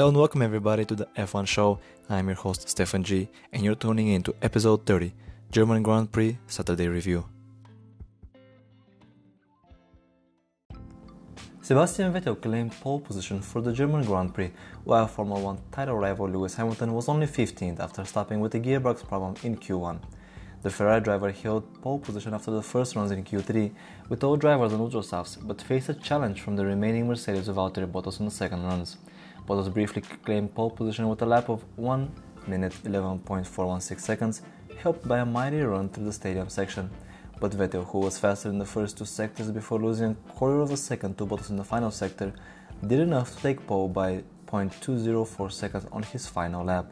Hello and welcome everybody to the F1 show. I'm your host Stefan G and you're tuning in to episode 30, German Grand Prix Saturday review. Sebastian Vettel claimed pole position for the German Grand Prix, while Formula 1 title rival Lewis Hamilton was only 15th after stopping with a gearbox problem in Q1. The Ferrari driver held pole position after the first runs in Q3 with all drivers on ultra softs, but faced a challenge from the remaining Mercedes of Valtteri Bottas in the second runs. Bottas briefly claimed pole position with a lap of 1 minute 11.416 seconds, helped by a mighty run through the stadium section. But Vettel, who was faster in the first two sectors before losing a quarter of a second to Bottas in the final sector, did enough to take pole by 0.204 seconds on his final lap.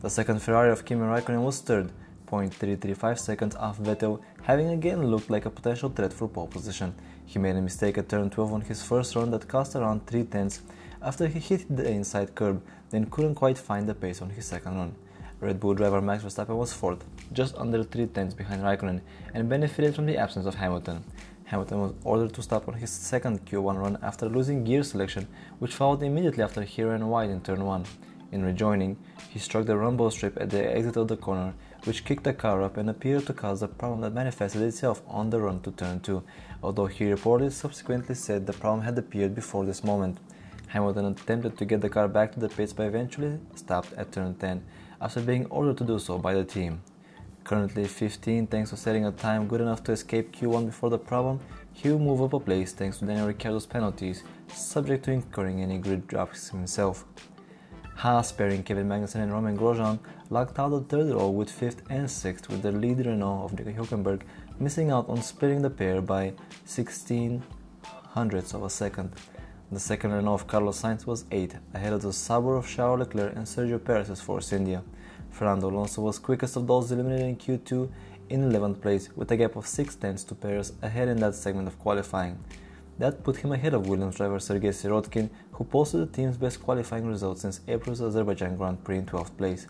The second Ferrari of Kimi Raikkonen was third, 0.335 seconds off Vettel, having again looked like a potential threat for pole position. He made a mistake at turn 12 on his first run that cost around 3 tenths after he hit the inside curb, then couldn't quite find the pace on his second run. Red Bull driver Max Verstappen was fourth, just under 3 tenths behind Raikkonen, and benefited from the absence of Hamilton. Hamilton was ordered to stop on his second Q1 run after losing gear selection, which followed immediately after he ran wide in turn 1. In rejoining, he struck the rumble strip at the exit of the corner, which kicked the car up and appeared to cause a problem that manifested itself on the run to turn 2, although he reportedly subsequently said the problem had appeared before this moment. Hamilton attempted to get the car back to the pits but eventually stopped at turn 10 after being ordered to do so by the team. Currently 15 thanks to setting a time good enough to escape Q1 before the problem, he will move up a place thanks to Daniel Ricciardo's penalties, subject to incurring any grid drops himself. Haas pairing Kevin Magnussen and Romain Grosjean locked out the third row with 5th and 6th with the lead Renault of Nico Hülkenberg missing out on splitting the pair by 16 hundredths of a second. The second Renault of Carlos Sainz was 8th, ahead of the Sauber of Charles Leclerc and Sergio Perez's Force India. Fernando Alonso was quickest of those eliminated in Q2 in 11th place, with a gap of 6 tenths to Perez ahead in that segment of qualifying. That put him ahead of Williams driver Sergei Sirotkin, who posted the team's best qualifying result since April's Azerbaijan Grand Prix in 12th place.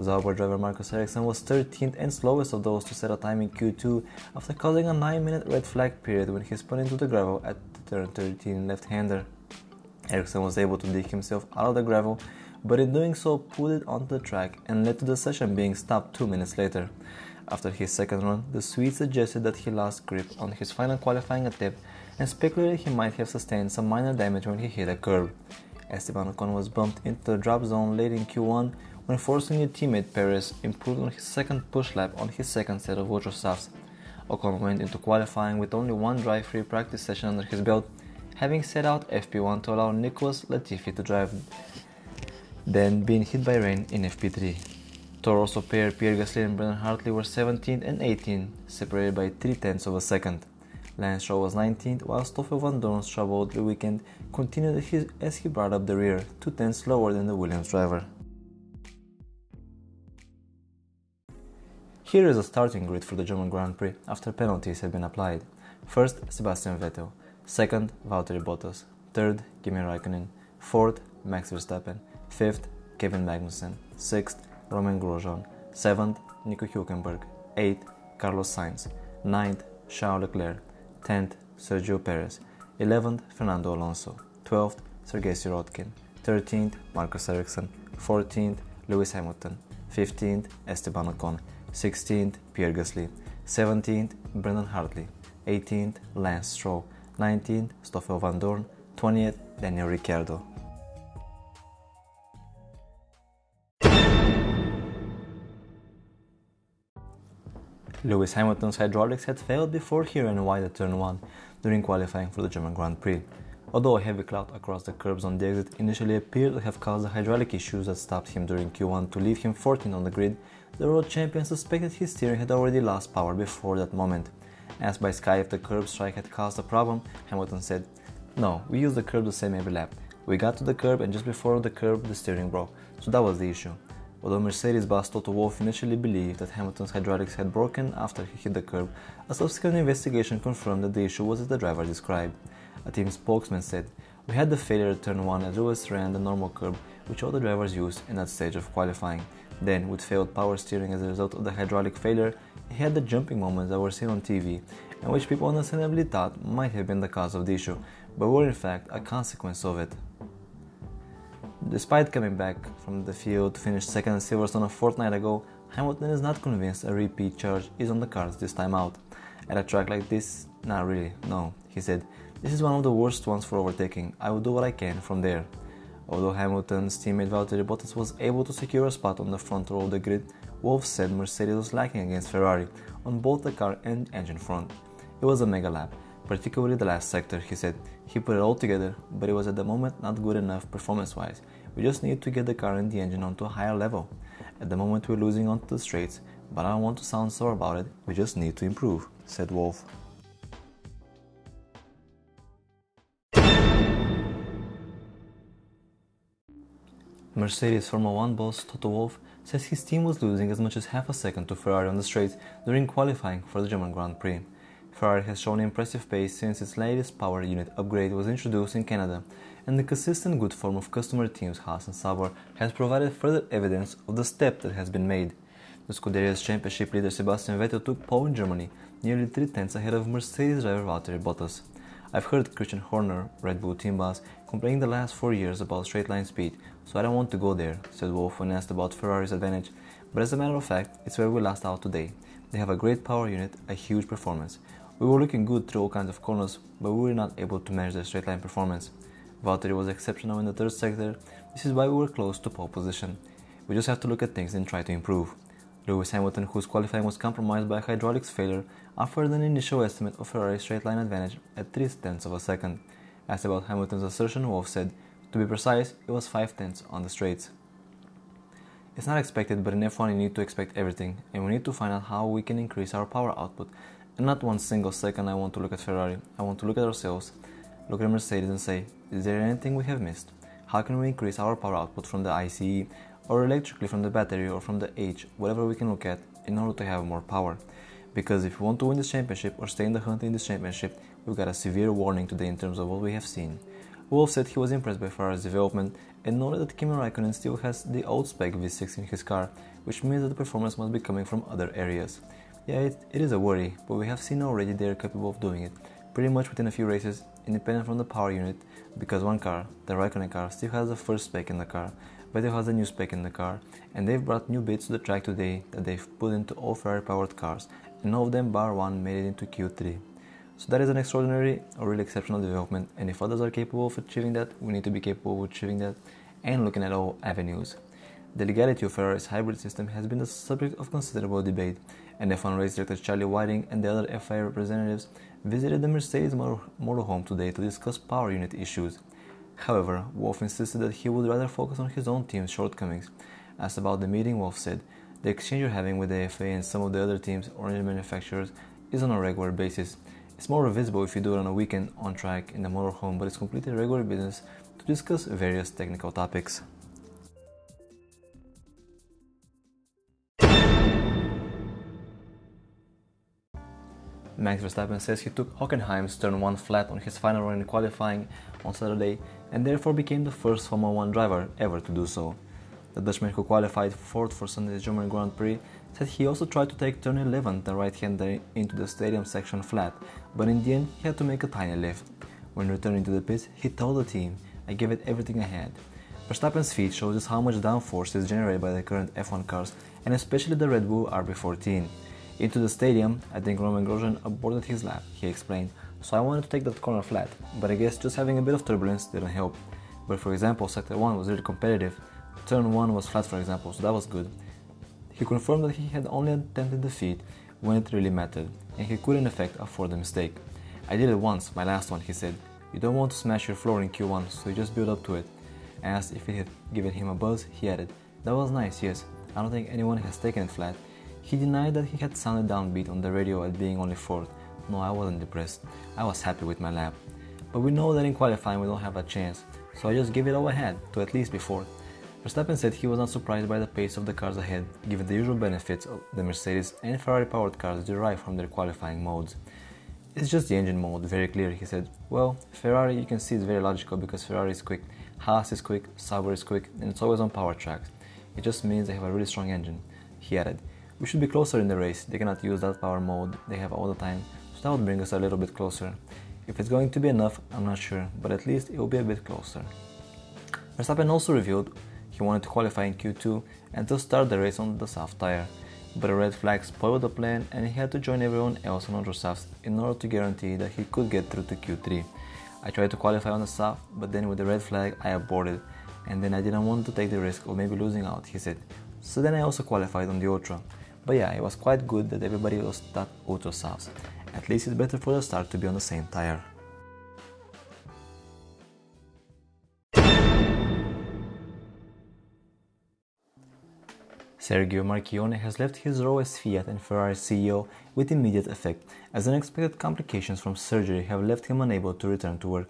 Sauber driver Marcus Ericsson was 13th and slowest of those to set a time in Q2 after causing a 9 minute red flag period when he spun into the gravel at turn 13 left hander. Ericsson was able to dig himself out of the gravel, but in doing so pulled it onto the track and led to the session being stopped 2 minutes later. After his second run, the Swede suggested that he lost grip on his final qualifying attempt and speculated he might have sustained some minor damage when he hit a curb. Esteban Ocon was bumped into the drop zone late in Q1 when Force India teammate Perez improved on his second push lap on his second set of ultra softs. Ocon went into qualifying with only one drive-free practice session under his belt, having set out FP1 to allow Nicholas Latifi to drive, then being hit by rain in FP3. Toro Rosso pair Pierre Gasly and Brendan Hartley were 17th and 18th, separated by 3 tenths of a second. Lance was 19th, while Stoffel Vandoorne's troubled weekend continued as he brought up the rear, 2 tenths slower than the Williams driver. Here is a starting grid for the German Grand Prix after penalties have been applied. First, Sebastian Vettel. Second, Valtteri Bottas. Third, Kimi Raikkonen. Fourth, Max Verstappen. Fifth, Kevin Magnussen. Sixth, Romain Grosjean. Seventh, Nico Hülkenberg. Eighth, Carlos Sainz. Ninth, Charles Leclerc. Tenth, Sergio Perez. Eleventh, Fernando Alonso. Twelfth, Sergei Sirotkin. Thirteenth, Marcus Ericsson. Fourteenth, Lewis Hamilton. Fifteenth, Esteban Ocon. 16th Pierre Gasly, 17th Brendan Hartley, 18th Lance Stroll, 19th Stoffel Vandoorne, 20th Daniel Ricciardo. Lewis Hamilton's hydraulics had failed before he ran wide at turn 1 during qualifying for the German Grand Prix. Although a heavy cloud across the curbs on the exit initially appeared to have caused the hydraulic issues that stopped him during Q1 to leave him 14 on the grid, the world champion suspected his steering had already lost power before that moment. Asked by Sky if the curb strike had caused a problem, Hamilton said, No, we used the curb the same every lap. We got to the curb and just before the curb the steering broke, so that was the issue. Although Mercedes boss Toto Wolff initially believed that Hamilton's hydraulics had broken after he hit the curb, a subsequent investigation confirmed that the issue was as the driver described. A team spokesman said, We had the failure at turn 1 as Lewis ran the normal curb, which all the drivers used in that stage of qualifying. Then, with failed power steering as a result of the hydraulic failure, he had the jumping moments that were seen on TV, and which people understandably thought might have been the cause of the issue, but were in fact a consequence of it. Despite coming back from the field to finish second in Silverstone a fortnight ago, Hamilton is not convinced a repeat charge is on the cards this time out. At a track like this, not really, no, he said. This is one of the worst ones for overtaking. I will do what I can from there. Although Hamilton's teammate Valtteri Bottas was able to secure a spot on the front row of the grid, Wolff said Mercedes was lacking against Ferrari on both the car and engine front. It was a mega lap, particularly the last sector, he said. He put it all together, but it was at the moment not good enough performance wise. We just need to get the car and the engine onto a higher level. At the moment we're losing onto the straights, but I don't want to sound sore about it, we just need to improve, said Wolff. Mercedes Formula 1 boss Toto Wolff says his team was losing as much as half a second to Ferrari on the straights during qualifying for the German Grand Prix. Ferrari has shown impressive pace since its latest power unit upgrade was introduced in Canada, and the consistent good form of customer teams Haas and Sauber has provided further evidence of the step that has been made. The Scuderia's championship leader Sebastian Vettel took pole in Germany, nearly three tenths ahead of Mercedes driver Valtteri Bottas. I've heard Christian Horner, Red Bull team boss, complaining the last four years about straight line speed, so I don't want to go there, said Wolff when asked about Ferrari's advantage. But as a matter of fact, it's where we lost out today. They have a great power unit, a huge performance. We were looking good through all kinds of corners, but we were not able to match their straight line performance. Valtteri was exceptional in the third sector. This is why we were close to pole position. We just have to look at things and try to improve. Lewis Hamilton, whose qualifying was compromised by a hydraulics failure, offered an initial estimate of Ferrari's straight line advantage at 3 tenths of a second. Asked about Hamilton's assertion, Wolff said, To be precise, it was 5 tenths on the straights. It's not expected, but in F1 you need to expect everything, and we need to find out how we can increase our power output and not one single second I want to look at Ferrari. I want to look at ourselves, look at Mercedes and say, is there anything we have missed? How can we increase our power output from the ICE or electrically from the battery or from the H, whatever we can look at in order to have more power? Because if we want to win this championship or stay in the hunt in this championship, we've got a severe warning today in terms of what we have seen. Wolff said he was impressed by Ferrari's development and noted that Kimi Raikkonen still has the old spec V6 in his car, which means that the performance must be coming from other areas. Yeah, it, it is a worry, but we have seen already they are capable of doing it, pretty much within a few races, independent from the power unit, because one car, the Raikkonen car, still has the first spec in the car, Vettel has a new spec in the car, and they've brought new bits to the track today that they've put into all Ferrari powered cars, and none of them bar one made it into Q3. So that is an extraordinary or really exceptional development, and if others are capable of achieving that, we need to be capable of achieving that and looking at all avenues. The legality of Ferrari's hybrid system has been the subject of considerable debate, and F1 race director Charlie Whiting and the other FIA representatives visited the Mercedes motorhome today to discuss power unit issues. However, Wolff insisted that he would rather focus on his own team's shortcomings. Asked about the meeting, Wolff said, The exchange you're having with the FIA and some of the other teams or engine manufacturers is on a regular basis. It's more visible if you do it on a weekend on track in the motorhome, but it's completely regular business to discuss various technical topics. Max Verstappen says he took Hockenheim's turn 1 flat on his final run in qualifying on Saturday and therefore became the first Formula 1 driver ever to do so. The Dutchman who qualified fourth for Sunday's German Grand Prix said he also tried to take turn 11 the right hander into the stadium section flat, but in the end he had to make a tiny lift. When returning to the pits, he told the team, I gave it everything I had. Verstappen's feat shows us how much downforce is generated by the current F1 cars and especially the Red Bull RB14. Into the stadium, I think Romain Grosjean aborted his lap, he explained, so I wanted to take that corner flat, but I guess just having a bit of turbulence didn't help. But for example, sector 1 was really competitive, turn 1 was flat for example, so that was good. He confirmed that he had only attempted the feat when it really mattered, and he could in effect afford the mistake. I did it once, my last one, he said. You don't want to smash your floor in Q1, so you just build up to it. I Asked if it had given him a buzz, he added, That was nice, yes. I don't think anyone has taken it flat, he denied that he had sounded downbeat on the radio at being only fourth. No, I wasn't depressed. I was happy with my lap. But we know that in qualifying we don't have a chance, so I just gave it all I had to at least be fourth. Verstappen said he was not surprised by the pace of the cars ahead, given the usual benefits of the Mercedes and Ferrari powered cars derive from their qualifying modes. It's just the engine mode, very clear, he said. Well, Ferrari you can see is very logical because Ferrari is quick, Haas is quick, Sauber is quick, and it's always on power tracks. It just means they have a really strong engine, he added. We should be closer in the race, they cannot use that power mode they have all the time, that would bring us a little bit closer. If it's going to be enough, I'm not sure, but at least it will be a bit closer. Verstappen also revealed he wanted to qualify in Q2 and to start the race on the soft tire, but a red flag spoiled the plan and he had to join everyone else on ultra softs in order to guarantee that he could get through to Q3. I tried to qualify on the soft, but then with the red flag I aborted, and then I didn't want to take the risk of maybe losing out, he said. So then I also qualified on the Ultra. But yeah, it was quite good that everybody was stuck Ultra softs. At least it's better for the start to be on the same tire. Sergio Marchionne has left his role as Fiat and Ferrari CEO with immediate effect, as unexpected complications from surgery have left him unable to return to work.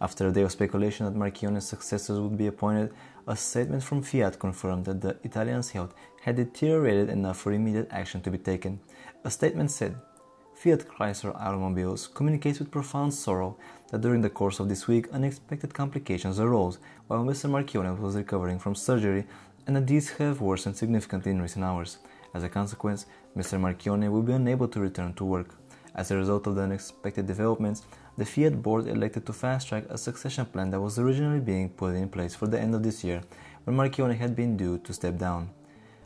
After a day of speculation that Marchionne's successors would be appointed, a statement from Fiat confirmed that the Italian's health had deteriorated enough for immediate action to be taken. A statement said, Fiat Chrysler Automobiles communicates with profound sorrow that during the course of this week unexpected complications arose while Mr. Marchionne was recovering from surgery and that these have worsened significantly in recent hours. As a consequence, Mr. Marchionne will be unable to return to work. As a result of the unexpected developments, the Fiat board elected to fast track a succession plan that was originally being put in place for the end of this year, when Marchionne had been due to step down.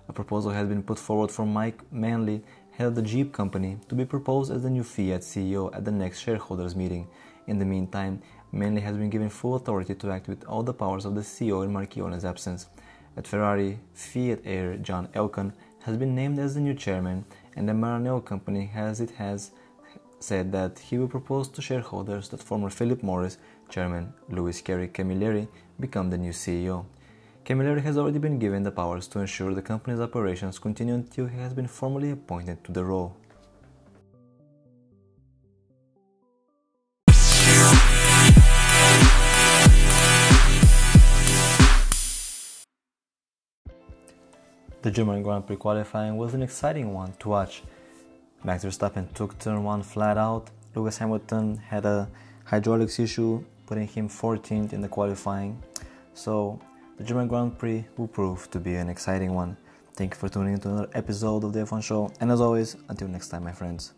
A proposal had been put forward from Mike Manley, head of the Jeep company, to be proposed as the new Fiat CEO at the next shareholders meeting. In the meantime, Manley has been given full authority to act with all the powers of the CEO in Marchionne's absence. At Ferrari, Fiat heir John Elkann has been named as the new chairman, and the Maranello company has it has said that he will propose to shareholders that former Philip Morris chairman Louis Carey Camilleri become the new CEO. Camilleri has already been given the powers to ensure the company's operations continue until he has been formally appointed to the role. The German Grand Prix qualifying was an exciting one to watch. Max Verstappen took turn 1 flat out. Lewis Hamilton had a hydraulics issue, putting him 14th in the qualifying. So, the German Grand Prix will prove to be an exciting one. Thank you for tuning into another episode of the F1 Show, and as always, until next time, my friends.